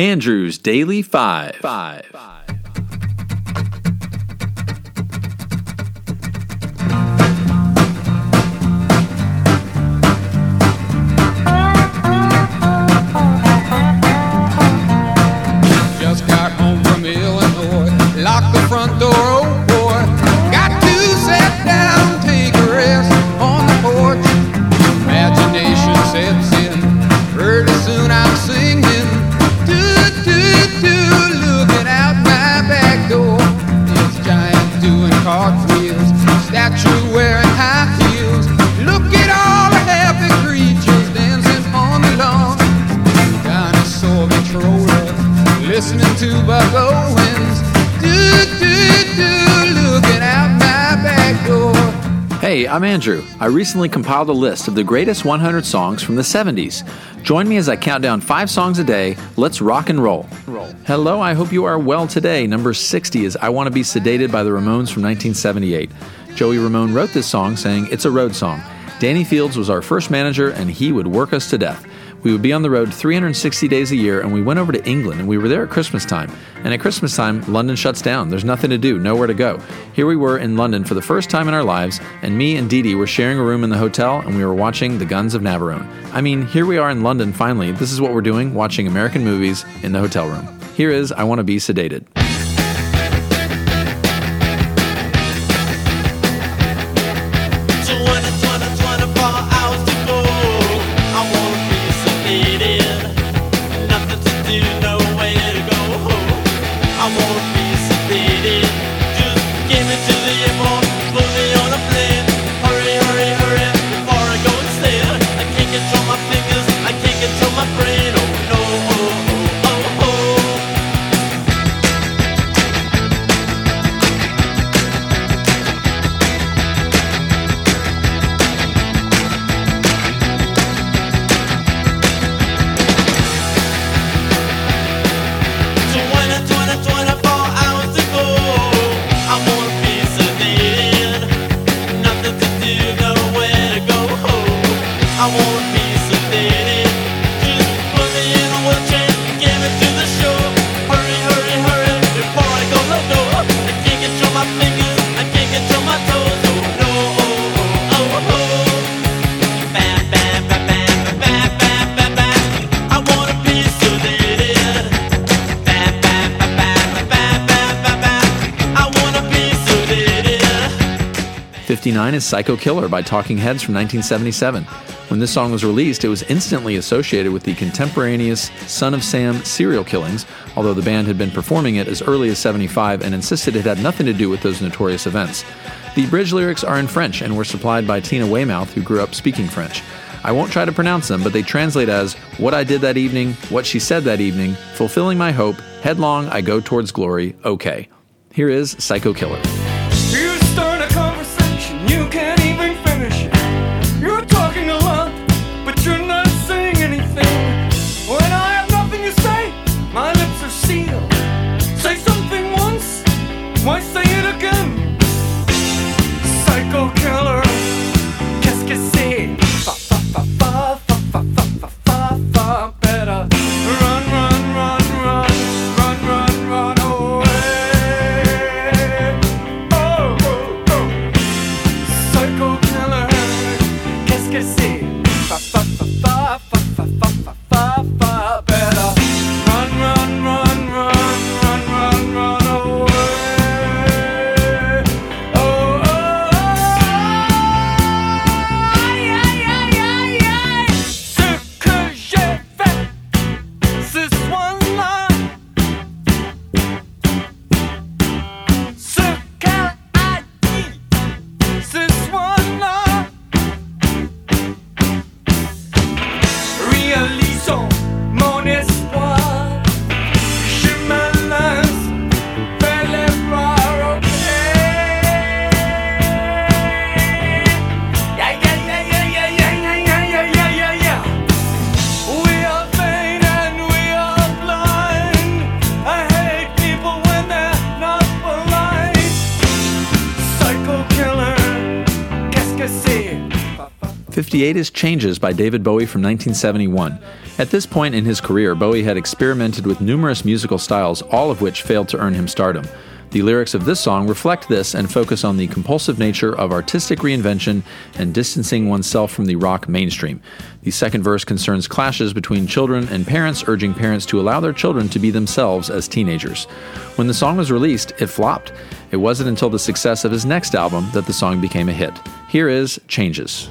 Andrew's Daily Five. Five. Just Hey, I'm Andrew. I recently compiled a list of the greatest 100 songs from the 70s. Join me as I count down five songs a day. Let's rock and roll. Hello, I hope you are well today. Number 60 is I Want to Be Sedated by the Ramones from 1978. Joey Ramone wrote this song saying it's a road song. Danny Fields was our first manager and he would work us to death. We would be on the road 360 days a year, and we went over to England, and we were there at Christmas time. And at Christmas time, London shuts down. There's nothing to do, nowhere to go. Here we were in London for the first time in our lives, and me and Dee Dee were sharing a room in the hotel, and we were watching The Guns of Navarone. I mean, here we are in London finally. This is what we're doing, watching American movies in the hotel room. Here is I Want to Be Sedated. 59 is Psycho Killer by Talking Heads from 1977. When this song was released, it was instantly associated with the contemporaneous Son of Sam serial killings, although the band had been performing it as early as 75 and insisted it had nothing to do with those notorious events. The bridge lyrics are in French and were supplied by Tina Weymouth, who grew up speaking French. I won't try to pronounce them, but they translate as What I did that evening, What she said that evening, Fulfilling my hope, Headlong I go towards glory, okay. Here is Psycho Killer. esquecer. 58 is Changes by David Bowie from 1971. At this point in his career, Bowie had experimented with numerous musical styles, all of which failed to earn him stardom. The lyrics of this song reflect this and focus on the compulsive nature of artistic reinvention and distancing oneself from the rock mainstream. The second verse concerns clashes between children and parents, urging parents to allow their children to be themselves as teenagers. When the song was released, it flopped. It wasn't until the success of his next album that the song became a hit. Here is Changes.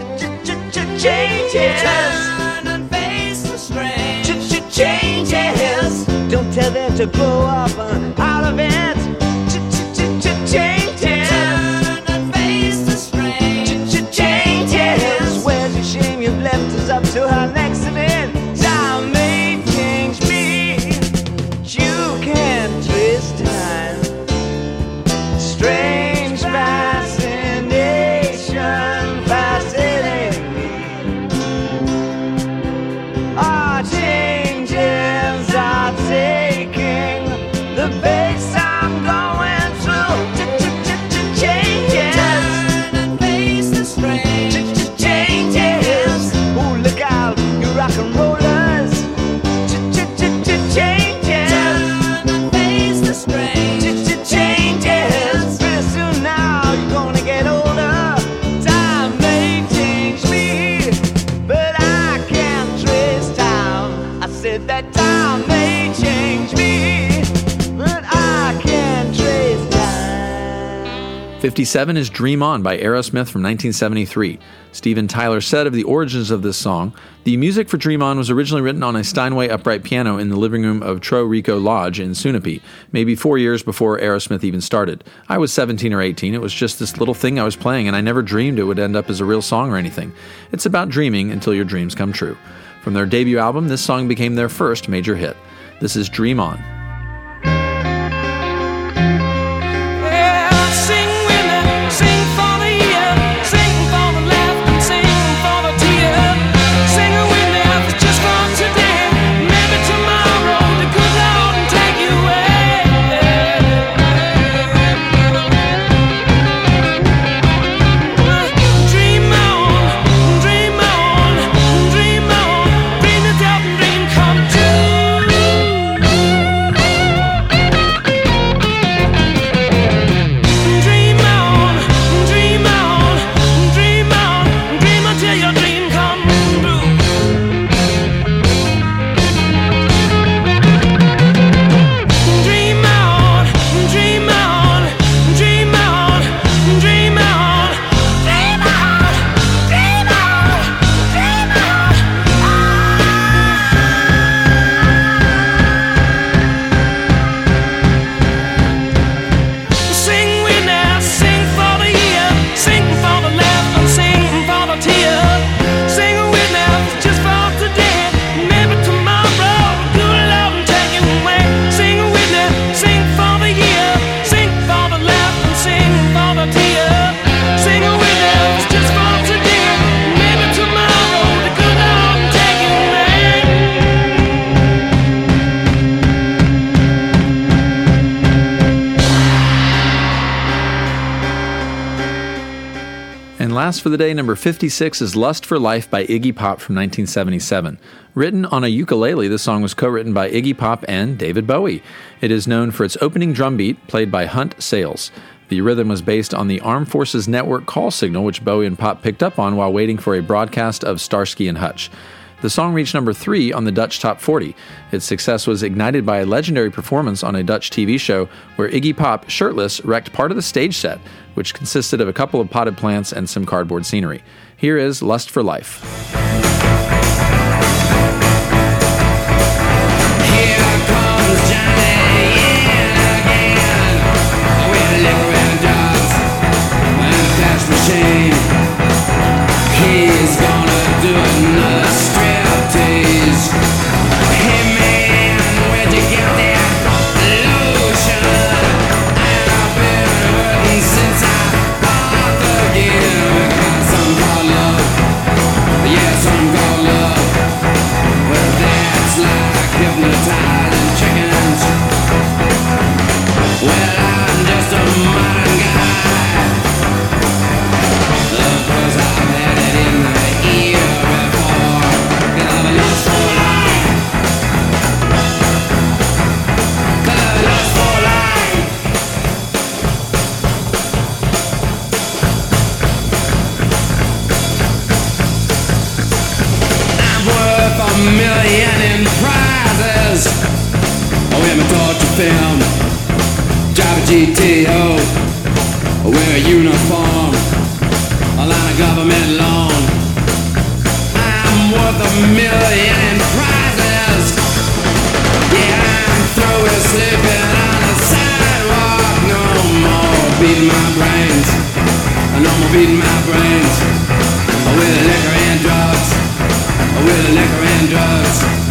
Changes. Turn and face the strain. Changes. Don't tell them to grow up uh, out of it. 57 is Dream On by Aerosmith from 1973. Steven Tyler said of the origins of this song The music for Dream On was originally written on a Steinway upright piano in the living room of Trow-Rico Lodge in Sunapee, maybe four years before Aerosmith even started. I was 17 or 18. It was just this little thing I was playing, and I never dreamed it would end up as a real song or anything. It's about dreaming until your dreams come true. From their debut album, this song became their first major hit. This is Dream On. For the day, number 56 is Lust for Life by Iggy Pop from 1977. Written on a ukulele, the song was co written by Iggy Pop and David Bowie. It is known for its opening drum beat, played by Hunt Sales. The rhythm was based on the Armed Forces Network call signal, which Bowie and Pop picked up on while waiting for a broadcast of Starsky and Hutch. The song reached number three on the Dutch Top 40. Its success was ignited by a legendary performance on a Dutch TV show where Iggy Pop, shirtless, wrecked part of the stage set, which consisted of a couple of potted plants and some cardboard scenery. Here is Lust for Life. He's gonna do another GTO. Wear a uniform, a line of government loan. I'm worth a million in prizes. Yeah, I'm through with sleeping on the sidewalk. No more beating my brains. No more beating my brains. With liquor and drugs. With liquor and drugs.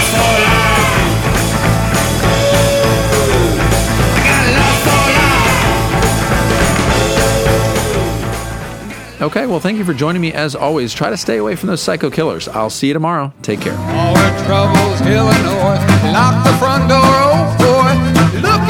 Okay, well, thank you for joining me as always. Try to stay away from those psycho killers. I'll see you tomorrow. Take care. All the troubles, Illinois. Lock the front door, oh boy. Look